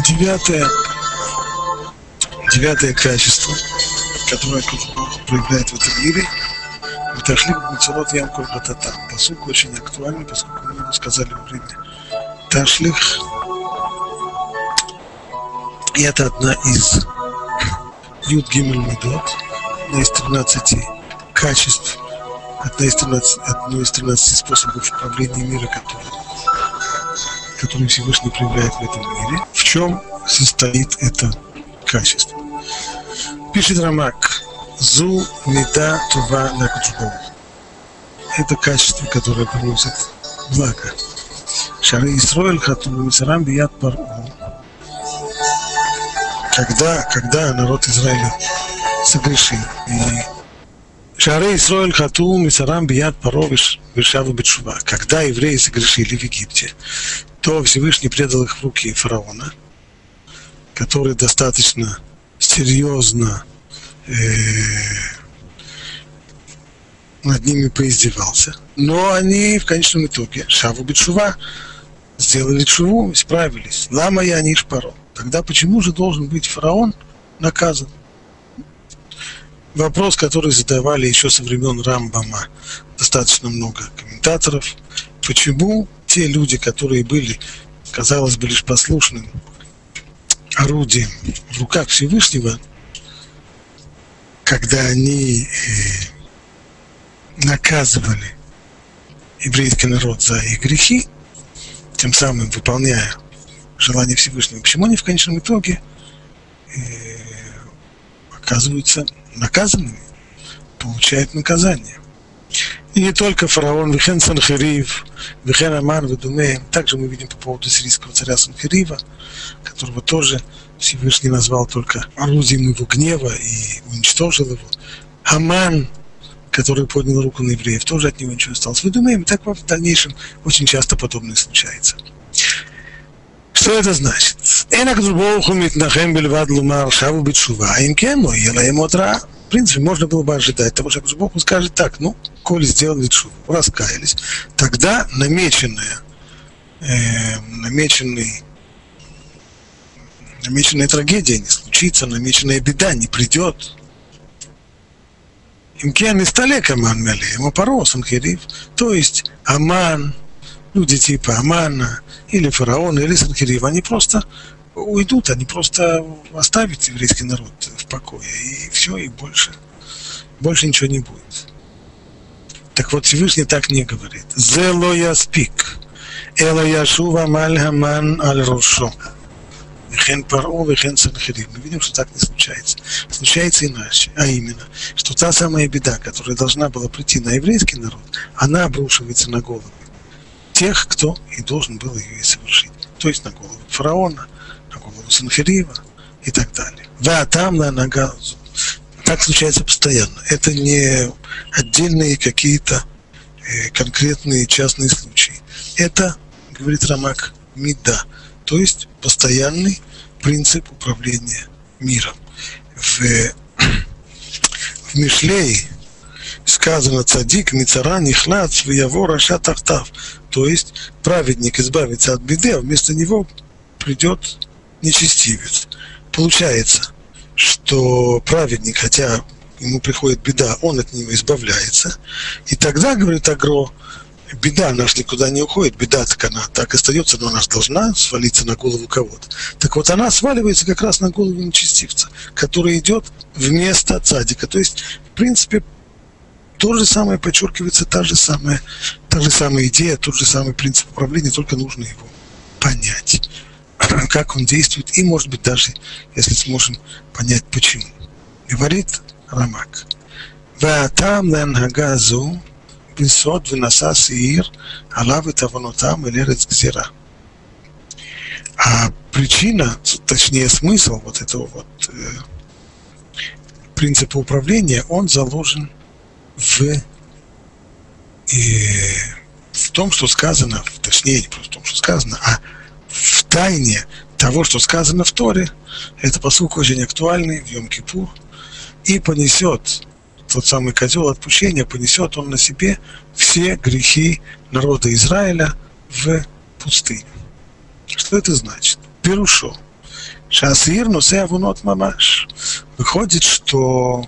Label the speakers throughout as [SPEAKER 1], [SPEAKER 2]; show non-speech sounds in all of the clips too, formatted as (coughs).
[SPEAKER 1] Девятое, девятое качество, которое проявляет в этом мире, отошли к Мецурот Ямку Батата. Посук очень актуальный, поскольку мы ему сказали во время Ташлих. И это одна из Юд Гимель Медот, одна из 13 качеств, одна из 13, одно из 13 способов управления мира, который, который Всевышний проявляет в этом мире. Чем состоит это качество? Пишет Рамак, Зу Меда Това Лакуджбол. Это качество, которое приносит благо. Шары Исроэль Хатум Мицарам Бият Пару. Когда, когда народ Израиля согрешил и Шары Исроэль Хату Мицарам Бият Паро Вишаву Бетшува. Когда евреи согрешили в Египте, то Всевышний предал их в руки фараона, который достаточно серьезно э, над ними поиздевался. Но они в конечном итоге Шаву Бетшува сделали чуву, справились. Лама я не Паро. Тогда почему же должен быть фараон наказан? вопрос, который задавали еще со времен Рамбама достаточно много комментаторов. Почему те люди, которые были, казалось бы, лишь послушным орудием в руках Всевышнего, когда они э, наказывали еврейский народ за их грехи, тем самым выполняя желание Всевышнего, почему они в конечном итоге э, оказываются наказанными, получают наказание. И не только фараон, Вихен Санхерив, Вихен Аман, Ведуме. Также мы видим по поводу сирийского царя Санхерива, которого тоже Всевышний назвал только орудием его гнева и уничтожил его. Аман, который поднял руку на евреев, тоже от него ничего не осталось. Ведуме. И так в дальнейшем очень часто подобное случается. Что это значит? Энак Дубоуху Митнахем Бельвад Лумар Шаву Битшува, им кем, но ела ему от принципе, можно было бы ожидать того, что Бог скажет так, ну, коли сделали чуву, раскаялись, тогда намеченное, э, намеченный намеченная трагедия не случится, намеченная беда не придет. Имкен и столек Аман Мели, ему порос Анхериф, то есть Аман, люди типа Амана, или фараон, или Санхериф, они просто уйдут, они просто оставят еврейский народ в покое, и все, и больше, больше ничего не будет. Так вот, Всевышний так не говорит. Зело я спик, эло я шува маль хаман аль рошо. Вехен паро, вехен санхирим. Мы видим, что так не случается. Случается иначе, а именно, что та самая беда, которая должна была прийти на еврейский народ, она обрушивается на головы тех, кто и должен был ее и совершить. То есть на голову фараона, Санхирива и так далее. Да, там на нога. Так случается постоянно. Это не отдельные какие-то э, конкретные частные случаи. Это, говорит Рамак, меда, то есть постоянный принцип управления миром. В, (clears throat) в Мишлее сказано цадик, мицара, нихлац, вияво, раша, тахтав. То есть праведник избавится от беды, а вместо него придет нечестивец. Получается, что праведник, хотя ему приходит беда, он от нее избавляется. И тогда, говорит Агро, беда наша никуда не уходит, беда так она так остается, но она же должна свалиться на голову кого-то. Так вот она сваливается как раз на голову нечестивца, который идет вместо цадика. То есть, в принципе, то же самое подчеркивается, та же самая, та же самая идея, тот же самый принцип управления, только нужно его понять, (clears throat) как он действует, и, может быть, даже, если сможем понять, почему. Говорит Рамак. והטעם להנהגה זו ביסוד ונשא שעיר עליו את עוונותם אל ארץ גזירה. А причина, точнее смысл вот этого вот э, принципа управления, он заложен в, и, в том, что сказано, точнее, не просто в том, что сказано, а в тайне того, что сказано в Торе, это посылка очень актуальный в Йом-Кипур, и понесет тот самый козел отпущения, понесет он на себе все грехи народа Израиля в пустыню. Что это значит? Перушо. Шасир, но авунот мамаш. Выходит, что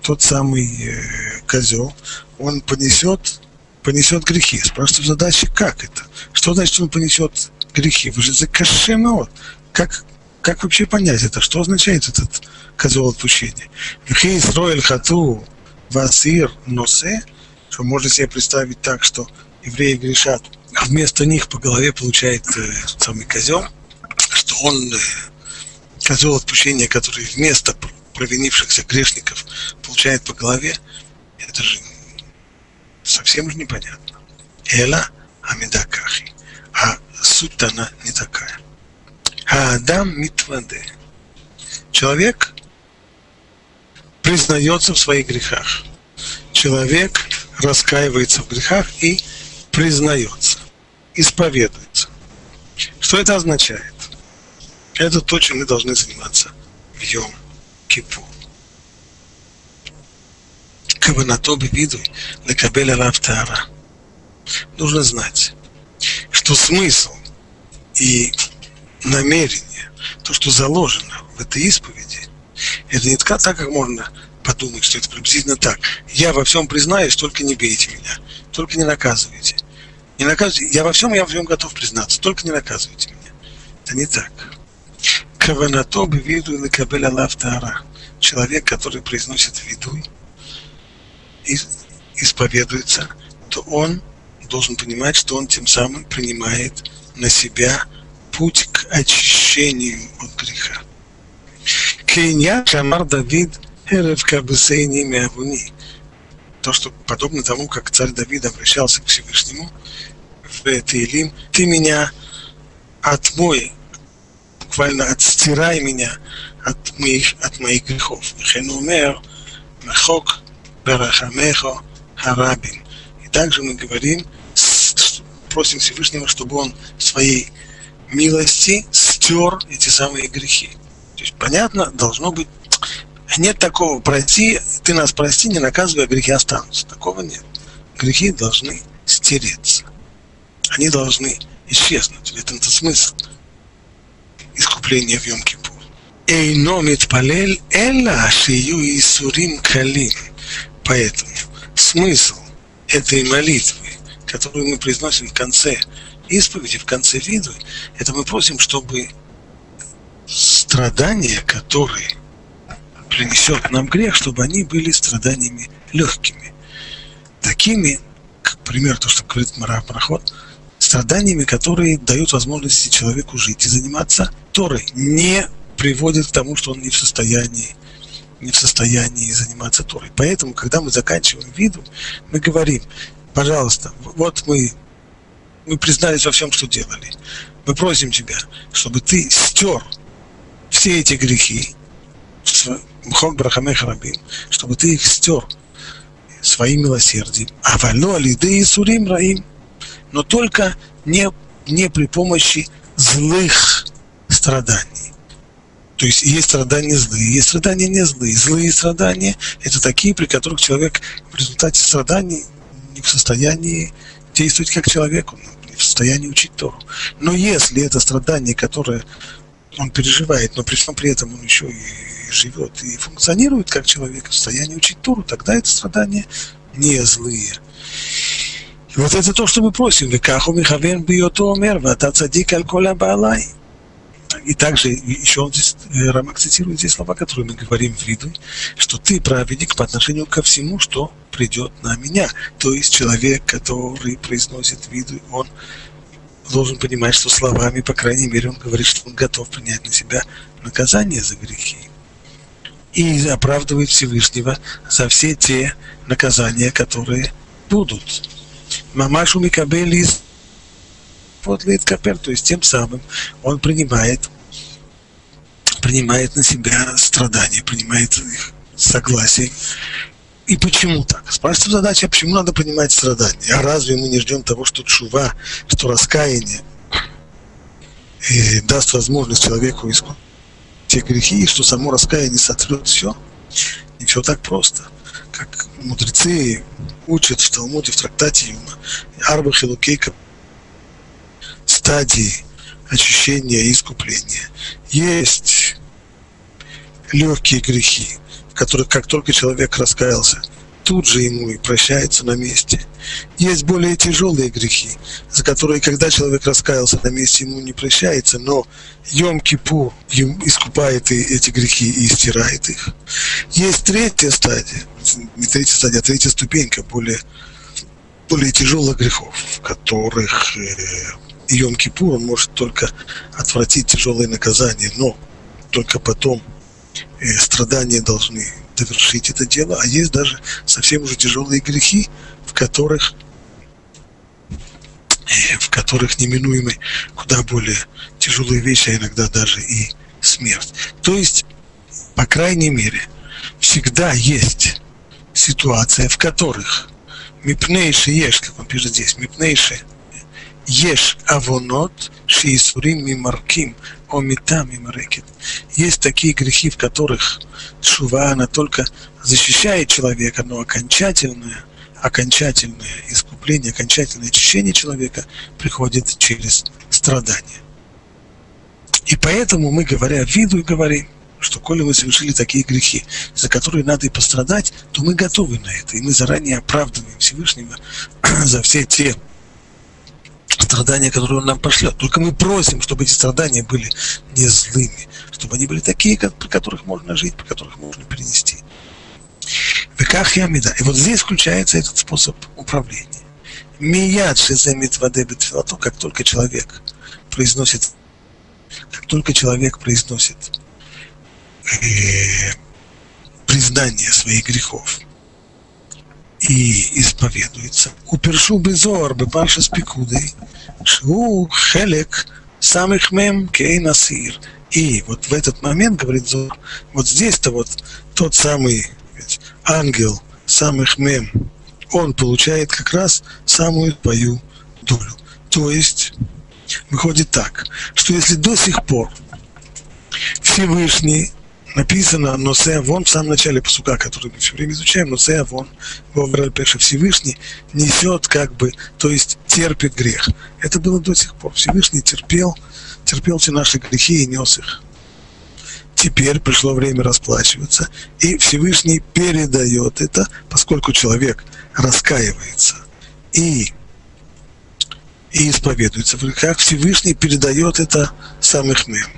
[SPEAKER 1] тот самый э, козел, он понесет, понесет грехи. Спрашивают задачи, как это? Что значит, он понесет грехи? Вы же закашемот. Как, как вообще понять это? Что означает этот козел отпущения? Вихи Исроэль хату васир носе, что можно себе представить так, что евреи грешат, а вместо них по голове получает э, самый козел, что он э, козел отпущения, который вместо провинившихся грешников получает по голове, это же совсем же непонятно. Эла Амидакахи. А суть-то она не такая. Адам Митваде. Человек признается в своих грехах. Человек раскаивается в грехах и признается, исповедуется. Что это означает? Это то, чем мы должны заниматься в Йом Кипур. Каванато бивидуй лекабеля лавтара. Нужно знать, что смысл и намерение, то, что заложено в этой исповеди, это не так, как можно подумать, что это приблизительно так. Я во всем признаюсь, только не бейте меня, только не наказывайте. Не наказывайте. Я во всем, я во всем готов признаться, только не наказывайте меня. Это не так. Каванато виду и кабеля лавтара. Человек, который произносит виду и исповедуется, то он должен понимать, что он тем самым принимает на себя путь к очищению от греха. Кейня Шамар Давид. То, что подобно тому, как царь Давид обращался к Всевышнему в Таилим, ты меня отмой буквально отстирай меня от моих, от моих грехов. Хенумер, харабин. И также мы говорим, просим Всевышнего, чтобы он своей милости стер эти самые грехи. То есть, понятно, должно быть, нет такого, прости, ты нас прости, не наказывай, а грехи останутся. Такого нет. Грехи должны стереться. Они должны исчезнуть. В этом-то смысл искупления в Йом-Кипур. Эйно митпалель эла шию и сурим калим. Поэтому смысл этой молитвы, которую мы произносим в конце исповеди, в конце виду, это мы просим, чтобы страдания, которые принесет нам грех, чтобы они были страданиями легкими. Такими, как пример, то, что говорит Мара Проход, страданиями, которые дают возможности человеку жить и заниматься Торой, не приводит к тому, что он не в состоянии не в состоянии заниматься Торой. Поэтому, когда мы заканчиваем виду, мы говорим, пожалуйста, вот мы, мы признались во всем, что делали. Мы просим тебя, чтобы ты стер все эти грехи, Мхок Брахамех Рабим, чтобы ты их стер своим милосердием. А вально алиды и сурим раим – но только не, не при помощи злых страданий. То есть есть страдания злые, есть страдания не злые. Злые страдания – это такие, при которых человек в результате страданий не в состоянии действовать как человек, он не в состоянии учить Тору. Но если это страдание, которое он переживает, но при всем при этом он еще и живет и функционирует как человек в состоянии учить Тору, тогда это страдания не злые. И вот это то, что мы просим. Векаху михавен биото омер, вата цадик аль коля. И также еще он здесь, э, Рамак цитирует здесь слова, которые мы говорим в виду, что ты праведник по отношению ко всему, что придет на меня. То есть человек, который произносит виду, он должен понимать, что словами, по крайней мере, он говорит, что он готов принять на себя наказание за грехи. И оправдывает Всевышнего за все те наказания, которые будут. Мамашу Микабелис вот Лейткапер, то есть тем самым он принимает, принимает на себя страдания, принимает их согласие. И почему так? Спрашивается задача, а почему надо принимать страдания? А разве мы не ждем того, что чува, что раскаяние и даст возможность человеку искупить те грехи, и что само раскаяние сотрет все? Не все так просто. Как мудрецы учат в Талмуде, в трактате Юма, Арба Хилукейка, стадии очищения и искупления. Есть легкие грехи, в которых как только человек раскаялся, тут же ему и прощается на месте. Есть более тяжелые грехи, за которые, когда человек раскаялся на месте, ему не прощается, но Йом Кипур искупает эти грехи и стирает их. Есть третья стадия, не третья стадия, а третья ступенька более, более тяжелых грехов, в которых э, Йом Кипур он может только отвратить тяжелые наказания, но только потом э, страдания должны довершить это дело, а есть даже совсем уже тяжелые грехи, в которых э, в которых неминуемы куда более тяжелые вещи, а иногда даже и смерть. То есть, по крайней мере, всегда есть ситуация, в которых мипнейши ешь, как он пишет здесь, мипнейши ешь авонот шиисурим мимарким омитам мимарекет. Есть такие грехи, в которых шува, она только защищает человека, но окончательное, окончательное искупление, окончательное очищение человека приходит через страдания. И поэтому мы, говоря виду, говорим, что коли вы совершили такие грехи, за которые надо и пострадать, то мы готовы на это, и мы заранее оправдываем Всевышнего (clears throat) за все те страдания, которые он нам пошлет. Только мы просим, чтобы эти страдания были не злыми, чтобы они были такие, как, при которых можно жить, при которых можно перенести. Веках ямида. И вот здесь включается этот способ управления. Мияд шиземит вадебит филату, как только человек произносит, как только человек произносит э, признание своих грехов и исповедуется. Упершу безор бепарша с пикудой, шу хелек самых мем кей насир. И вот в этот момент, говорит Зор, вот здесь-то вот тот самый ангел самых мем, он получает как раз самую твою долю. То есть выходит так, что если до сих пор Всевышний написано Носе Авон в самом начале посука, который мы все время изучаем, Носе Авон, Вовраль Пеша Всевышний несет как бы, то есть терпит грех. Это было до сих пор. Всевышний терпел, терпел все наши грехи и нес их. Теперь пришло время расплачиваться, и Всевышний передает это, поскольку человек раскаивается и и исповедуется в грехах, Всевышний передает это самых мем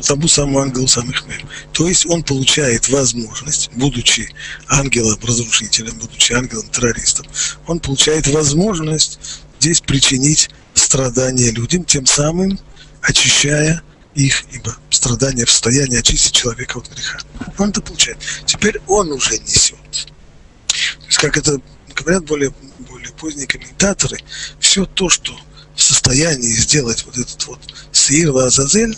[SPEAKER 1] тому самому ангелу самых мир. То есть он получает возможность, будучи ангелом-разрушителем, будучи ангелом-террористом, он получает возможность здесь причинить страдания людям, тем самым очищая их, ибо страдания в состоянии очистить человека от греха. Он это получает. Теперь он уже несет. То есть, как это говорят более, более поздние комментаторы, все то, что в состоянии сделать вот этот вот Сеир Азазель,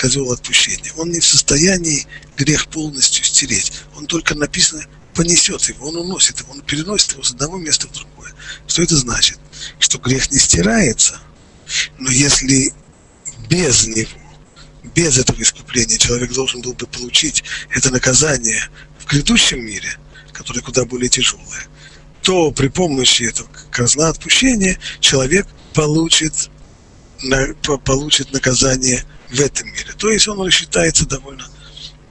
[SPEAKER 1] козел отпущения. Он не в состоянии грех полностью стереть. Он только написано понесет его, он уносит его, он переносит его с одного места в другое. Что это значит? Что грех не стирается, но если без него, без этого искупления человек должен был бы получить это наказание в грядущем мире, которое куда более тяжелое, то при помощи этого козла отпущения человек получит, получит наказание в этом мире. То есть он рассчитается довольно,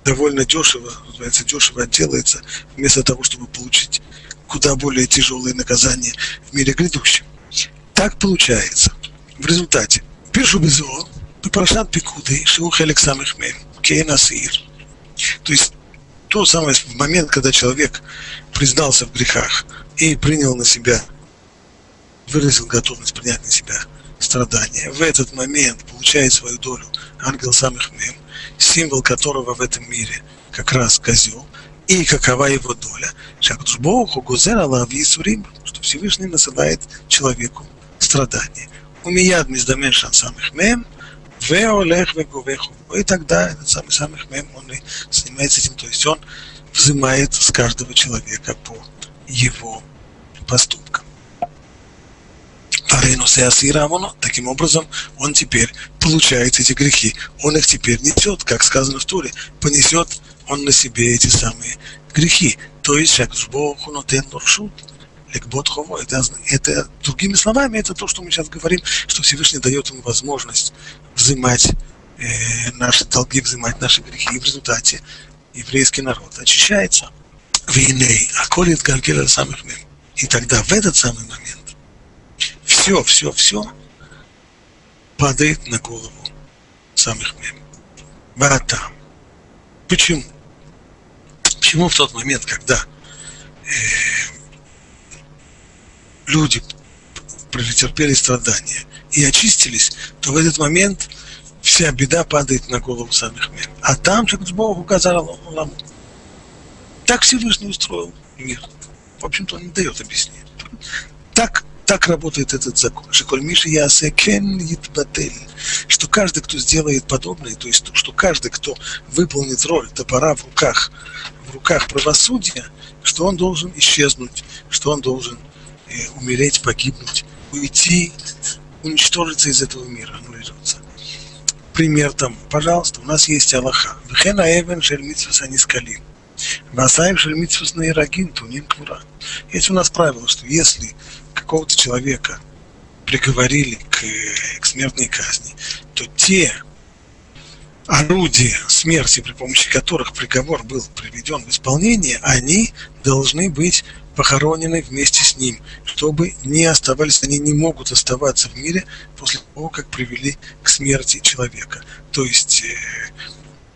[SPEAKER 1] довольно дешево, называется, дешево отделается, вместо того, чтобы получить куда более тяжелые наказания в мире грядущем. Так получается. В результате пишу безо, Папарашат Пикуды, Шиух Алексамых Мем, Кейнасир. То есть то самое в момент, когда человек признался в грехах и принял на себя, выразил готовность принять на себя страдания, в этот момент получает свою долю ангел самых мем, символ которого в этом мире как раз козел, и какова его доля. Шакдушбоуху Гузер Аллах Исурим, что Всевышний насылает человеку страдания. Умияд миздамен шан самых мем, веолех вегувеху. И тогда этот самый самых мем, он и занимается этим, то есть он взимает с каждого человека по его поступкам. Арейнусе Асира Амоно. Таким образом, он теперь получает эти грехи. Он их теперь несет, как сказано в Туре. Понесет он на себе эти самые грехи. То есть, Шакшбоху Нотен Нуршут. Лекбот Хово. Это, это, другими словами, это то, что мы сейчас говорим, что Всевышний дает ему возможность взимать э, наши долги взимать, наши грехи, и в результате еврейский народ очищается. Виней, а коли Галгеля самых мем. И тогда в этот самый момент все, все, все падает на голову самых мем. Батам. Почему? Почему в тот момент, когда э, люди претерпели страдания и очистились, то в этот момент вся беда падает на голову самих мем. А там через Бог указал Ламу. Так Всевышний устроил мир. В общем-то, он не дает объяснения. Так, так работает этот закон. Шиколь Миша Ясе Кен Йитбатель. Что каждый, кто сделает подобное, то есть что каждый, кто выполнит роль топора в руках, в руках правосудия, что он должен исчезнуть, что он должен э, умереть, погибнуть, уйти, уничтожиться из этого мира, аннулироваться. Пример там, пожалуйста, у нас есть Аллаха. Вхена Эвен Шель Митсвас Анискалин. Васаем Шель Митсвас Наирагин Тунин Квура. Есть у нас правило, что если какого-то человека приговорили к, к смертной казни, то те орудия смерти, при помощи которых приговор был приведен в исполнение, они должны быть похоронены вместе с ним, чтобы не оставались, они не могут оставаться в мире после того, как привели к смерти человека. То есть э,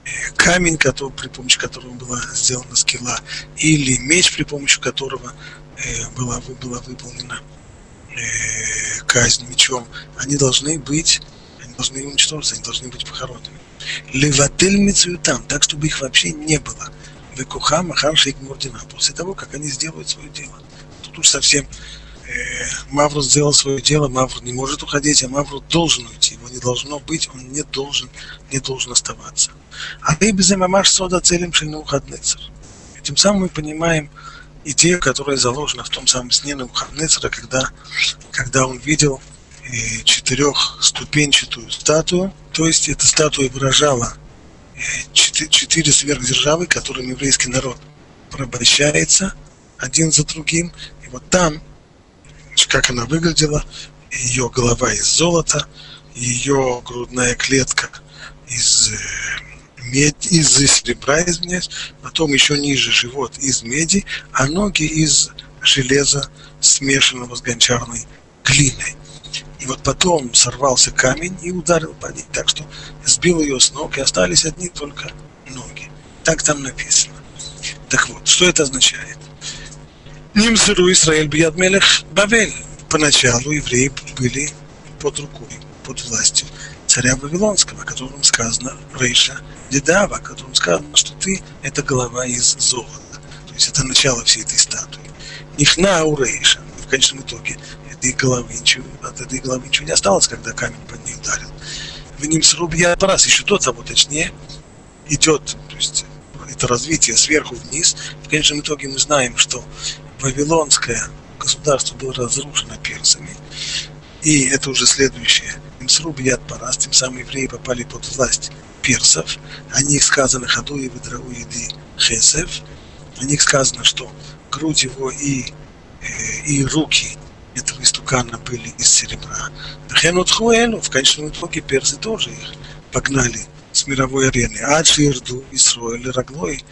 [SPEAKER 1] э, камень, который, при помощи которого была сделана скилла, или меч, при помощи которого э, была, была выполнена казнь мечом, они должны быть, они должны уничтожиться, они должны быть похоронены. Леватель там, так, чтобы их вообще не было. Векуха Махар Шейк Мурдина. После того, как они сделают свое дело. Тут уж совсем э, Мавру сделал свое дело, Мавр не может уходить, а Мавру должен уйти. Его не должно быть, он не должен, не должен оставаться. А ты без мамаш сода целым шельнухаднецер. Тем самым мы понимаем идею, которая заложена в том самом сне Навуходнецера, когда, когда он видел э, четырехступенчатую статую, то есть эта статуя выражала э, четыре, сверхдержавы, которым еврейский народ порабощается один за другим. И вот там, как она выглядела, ее голова из золота, ее грудная клетка из э, медь, из серебра, извиняюсь, потом еще ниже живот из меди, а ноги из железа, смешанного с гончарной глиной. И вот потом сорвался камень и ударил по ней, так что сбил ее с ног, и остались одни только ноги. Так там написано. Так вот, что это означает? Нимсеру Израиль Биядмелех Бавель. Поначалу евреи были под рукой, под властью царя Вавилонского, о котором сказано Рейша Дедава, о котором сказано, что ты – это голова из золота. То есть это начало всей этой статуи. Нихна у Рейша. В конечном итоге этой головы ничего, от этой головы ничего не осталось, когда камень под ней ударил. В ним срубья раз, еще до того, точнее, идет, то есть это развитие сверху вниз. В конечном итоге мы знаем, что Вавилонское государство было разрушено персами. И это уже следующее Имсру Бияд Парас, тем самым евреи попали под власть персов. О них сказано Хаду и Ведрау Еди Хесев. О них сказано, что грудь его и, э, и руки этого истукана были из серебра. Хенут в конечном итоге персы тоже их погнали с мировой арены. Аджирду, Исроэль, Раглой,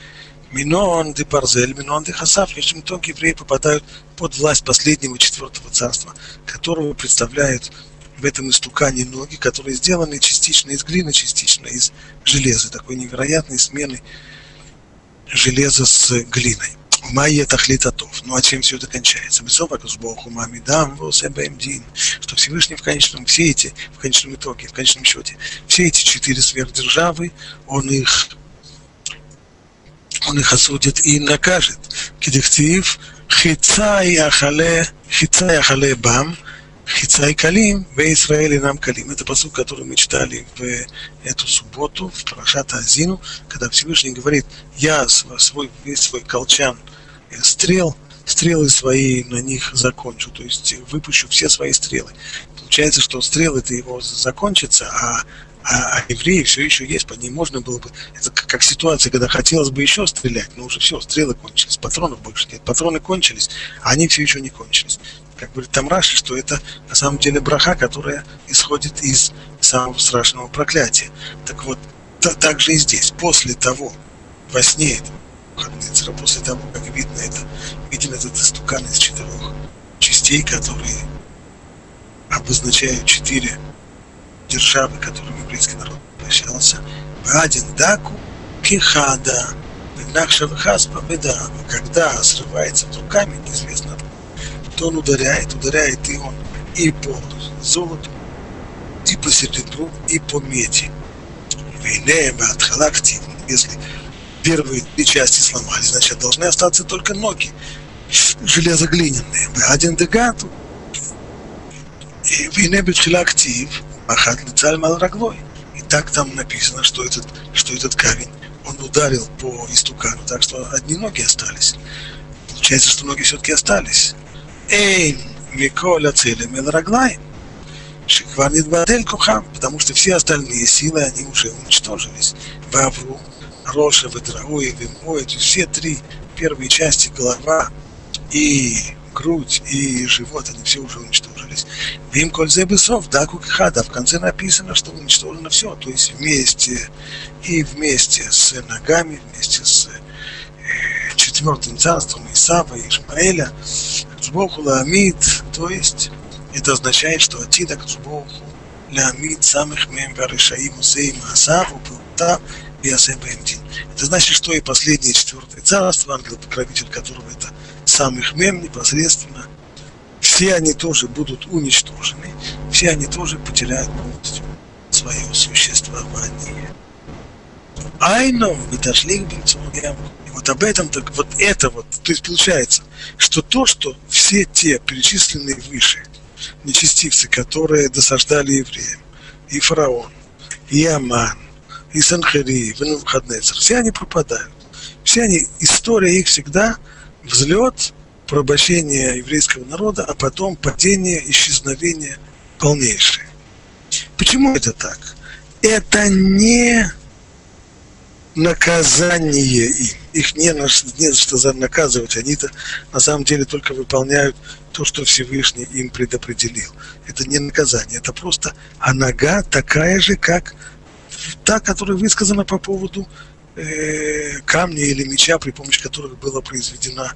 [SPEAKER 1] Минон де Парзель, Минон де Хасав. В конечном итоге евреи попадают под власть последнего четвертого царства, которого представляют в этом истукане ноги, которые сделаны частично из глины, частично из железа. Такой невероятной смены железа с глиной. Майя тахлитатов. Ну а чем все это кончается? Бесова Богу мамидам дин. Что Всевышний в конечном, все эти, в конечном итоге, в конечном счете, все эти четыре сверхдержавы, он их он их осудит и накажет. Кедихтиев хицай ахале, хицай ахале бам, Хицай Калим, в Израиле нам Калим. Это посуд, который мы читали в эту субботу, в Парашата Азину, когда Всевышний говорит, я свой, весь свой колчан стрел, стрелы свои на них закончу, то есть выпущу все свои стрелы. Получается, что стрелы-то его закончатся, а а, а евреи все еще есть, по ним можно было бы... Это как ситуация, когда хотелось бы еще стрелять, но уже все, стрелы кончились, патронов больше нет. Патроны кончились, а они все еще не кончились как говорит там Раши, что это на самом деле браха, которая исходит из самого страшного проклятия. Так вот, так же и здесь. После того, во сне это, после того, как видно это, виден этот истукан из четырех частей, которые обозначают четыре державы, которыми еврейский народ прощался. Один даку кихада. Когда срывается камень, неизвестно, то он ударяет, ударяет и он и по золоту, и по серебру, и по меди. Вейне, Батхалактив, если первые две части сломались, значит, должны остаться только ноги железоглиняные. Один дегату. И вейне Батхалактив, Махат Лицаль Малраглой. И так там написано, что этот, что этот камень, он ударил по истукану, так что одни ноги остались. Получается, что ноги все-таки остались. Эй, Миколя цели Мелраглай. Шиквар Нидбадель Кухам, потому что все остальные силы, они уже уничтожились. Вавру, Роша, Ведрауи, Вимой, все три первые части, голова и грудь и живот, они все уже уничтожились. Вим кользе да, кукхада. В конце написано, что уничтожено все, то есть вместе и вместе с ногами, вместе с э, четвертым царством Исава и Ишмаэля, Кшбоху Ламид, то есть это означает, что Атида Кшбоху Ламид самых мем Баришаим Усей Маасаву Паута Биасе Бэмдин. Это значит, что и последнее четвертое царство, ангел-покровитель которого это самых мем непосредственно, все они тоже будут уничтожены, все они тоже потеряют полностью свое существование. Айно, мы дошли к И вот об этом, так вот это вот, то есть получается, что то, что все те перечисленные выше нечестивцы, которые досаждали евреям, и фараон, и Аман, и Санхари, и Навуходнецер, все они пропадают. Все они, история их всегда взлет, порабощение еврейского народа, а потом падение, исчезновение полнейшее. Почему это так? Это не наказание им. Их не, не за что наказывать. Они-то на самом деле только выполняют то, что Всевышний им предопределил. Это не наказание, это просто а нога такая же, как та, которая высказана по поводу э, камня или меча, при помощи которых была произведена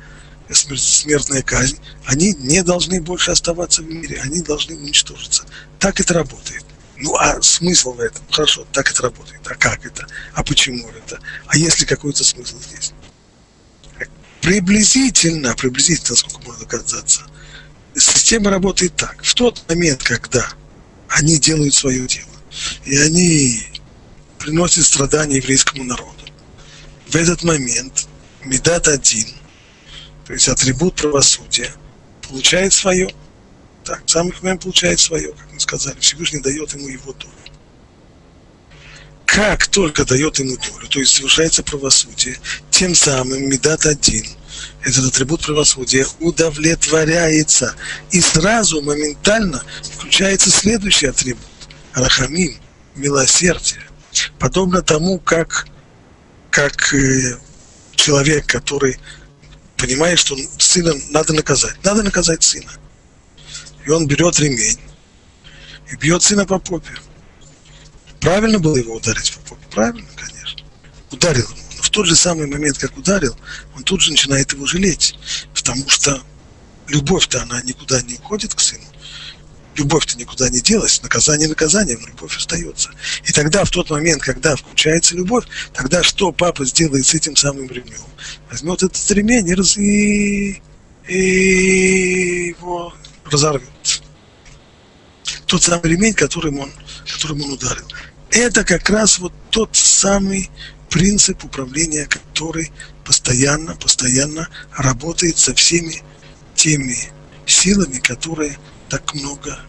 [SPEAKER 1] смертная казнь. Они не должны больше оставаться в мире, они должны уничтожиться. Так это работает. Ну, а смысл в этом? Хорошо, так это работает. А как это? А почему это? А есть ли какой-то смысл здесь? Приблизительно, приблизительно, сколько можно казаться, система работает так. В тот момент, когда они делают свое дело, и они приносят страдания еврейскому народу, в этот момент Медат один, то есть атрибут правосудия, получает свое – так, сам Ихмем получает свое, как мы сказали. Всевышний дает ему его долю. Как только дает ему долю, то есть совершается правосудие, тем самым Медат один, этот атрибут правосудия, удовлетворяется. И сразу, моментально включается следующий атрибут. Рахамим, милосердие. Подобно тому, как, как э, человек, который понимает, что сына надо наказать. Надо наказать сына и он берет ремень и бьет сына по попе. Правильно было его ударить по попе? Правильно, конечно. Ударил его. Но в тот же самый момент, как ударил, он тут же начинает его жалеть. Потому что любовь-то она никуда не уходит к сыну. Любовь-то никуда не делась, наказание наказанием, но любовь остается. И тогда, в тот момент, когда включается любовь, тогда что папа сделает с этим самым ремнем? Возьмет этот ремень и, раз... и... и его разорвет тот самый ремень, которым он, которым он ударил. Это как раз вот тот самый принцип управления, который постоянно, постоянно работает со всеми теми силами, которые так много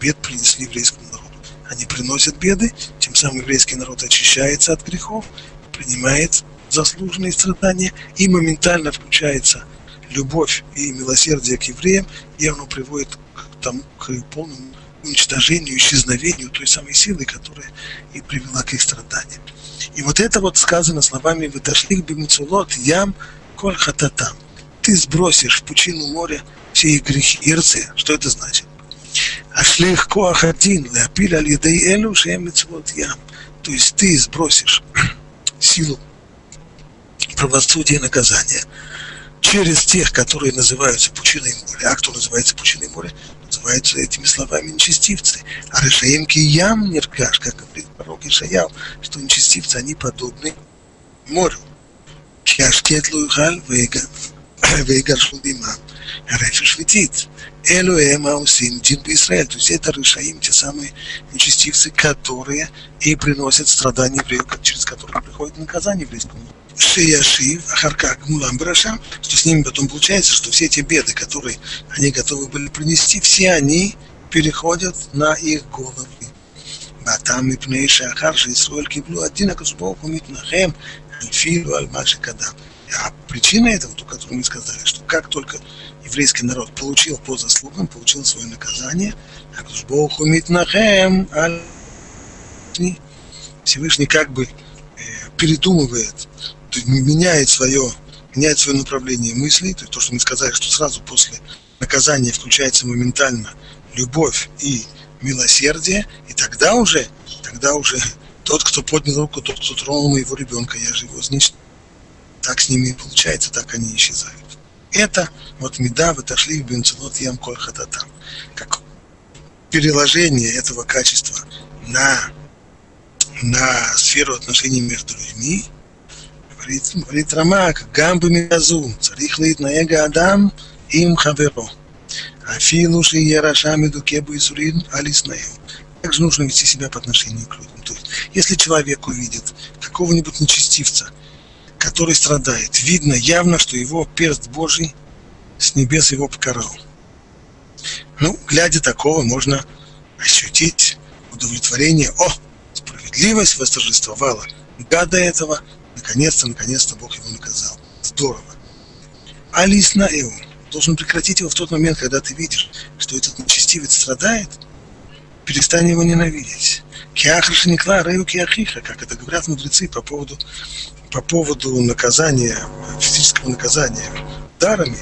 [SPEAKER 1] бед принесли еврейскому народу. Они приносят беды, тем самым еврейский народ очищается от грехов, принимает заслуженные страдания и моментально включается любовь и милосердие к евреям, и оно приводит к, тому, к полному уничтожению, исчезновению той самой силы, которая и привела к их страданиям. И вот это вот сказано словами «Выташлих бимицулот ям коль хататам». Ты сбросишь в пучину моря все их грехи. Ирцы, что это значит? Ашлих коахатин, леапиль аль элю шеем ям. То есть ты сбросишь (clears throat) силу правосудия и наказания через тех, которые называются пучиной моря. А кто называется пучиной моря? Называются этими словами нечестивцы. А Решаем ям неркаш, как говорит пророк Ишаял, что нечестивцы, они подобны морю. Кяшкет луйхаль вейгаршу (coughs) дима. Рефиш летит. Элуэм Аусим, Дин Израиль. То есть это Рышаим, те самые нечестивцы, которые и приносят страдания еврею, через которые приходит наказание еврейскому. Шияшив, Ахарка, Гмулам, Барашам, что с ними потом получается, что все те беды, которые они готовы были принести, все они переходят на их головы. Батам и Пнейша Ахарша Исруэль Киблу один Акасубоху Митнахем Альфилу Альмаши Кадам. А причина этого, ту, которую мы сказали, что как только еврейский народ получил по заслугам, получил свое наказание, Акасубоху Митнахем Всевышний как бы э, передумывает меняет свое, меняет свое направление мыслей, то есть то, что мы сказали, что сразу после наказания включается моментально любовь и милосердие, и тогда уже, тогда уже тот, кто поднял руку, тот, кто тронул моего ребенка, я же его значит, так с ними и получается, так они исчезают. Это вот меда отошли в бенцелот ям коль хататам. Как переложение этого качества на, на сферу отношений между людьми, говорит Рамак, גם במידה זו צריך להתנהג האדם עם חברו, אפילו שיהיה רשע מדוכא בייסורין על ישנאהו. Также нужно вести себя по отношению к людям. То есть, если человек увидит какого-нибудь нечестивца, который страдает, видно явно, что его перст Божий с небес его покарал. Ну, глядя такого, можно ощутить удовлетворение. О, справедливость восторжествовала. Гада этого Наконец-то, наконец-то Бог его наказал. Здорово. Алис Наэу должен прекратить его в тот момент, когда ты видишь, что этот нечестивец страдает, перестань его ненавидеть. Киахраша Никла Рэю Киахиха, как это говорят мудрецы по поводу, по поводу наказания, физического наказания дарами.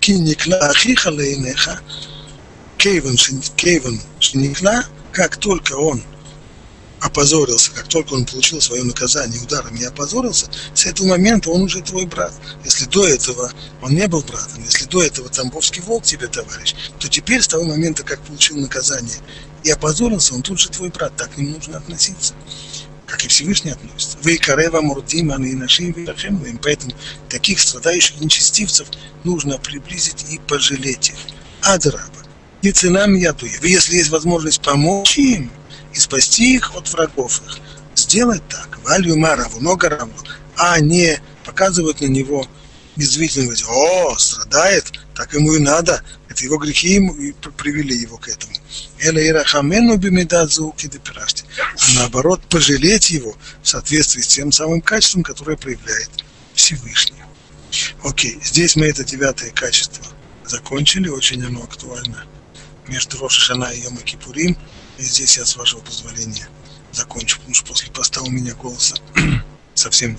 [SPEAKER 1] Ки Никла Ахиха Лейнеха, Кейван Шиникла, как только он опозорился, как только он получил свое наказание ударом и опозорился, с этого момента он уже твой брат. Если до этого он не был братом, если до этого Тамбовский волк тебе товарищ, то теперь с того момента, как получил наказание и опозорился, он тут же твой брат. Так к нужно относиться. Как и Всевышний относится. Вы Карева Мурдима и нашим Вилахем, поэтому таких страдающих нечестивцев нужно приблизить и пожалеть их. Адраба. И ценам яду. Если есть возможность помочь им, и спасти их от врагов их. Сделать так, валью мараву, много раву, а не показывать на него язвительно о, страдает, так ему и надо, это его грехи ему и привели его к этому. Эла ирахамену бимедадзу кидепирашти. А наоборот, пожалеть его в соответствии с тем самым качеством, которое проявляет Всевышний. Окей, здесь мы это девятое качество закончили, очень оно актуально. Между Рошашана и Йома Кипурим – и здесь я, с вашего позволения, закончу, потому что после поста у меня голоса (clears throat) совсем нет.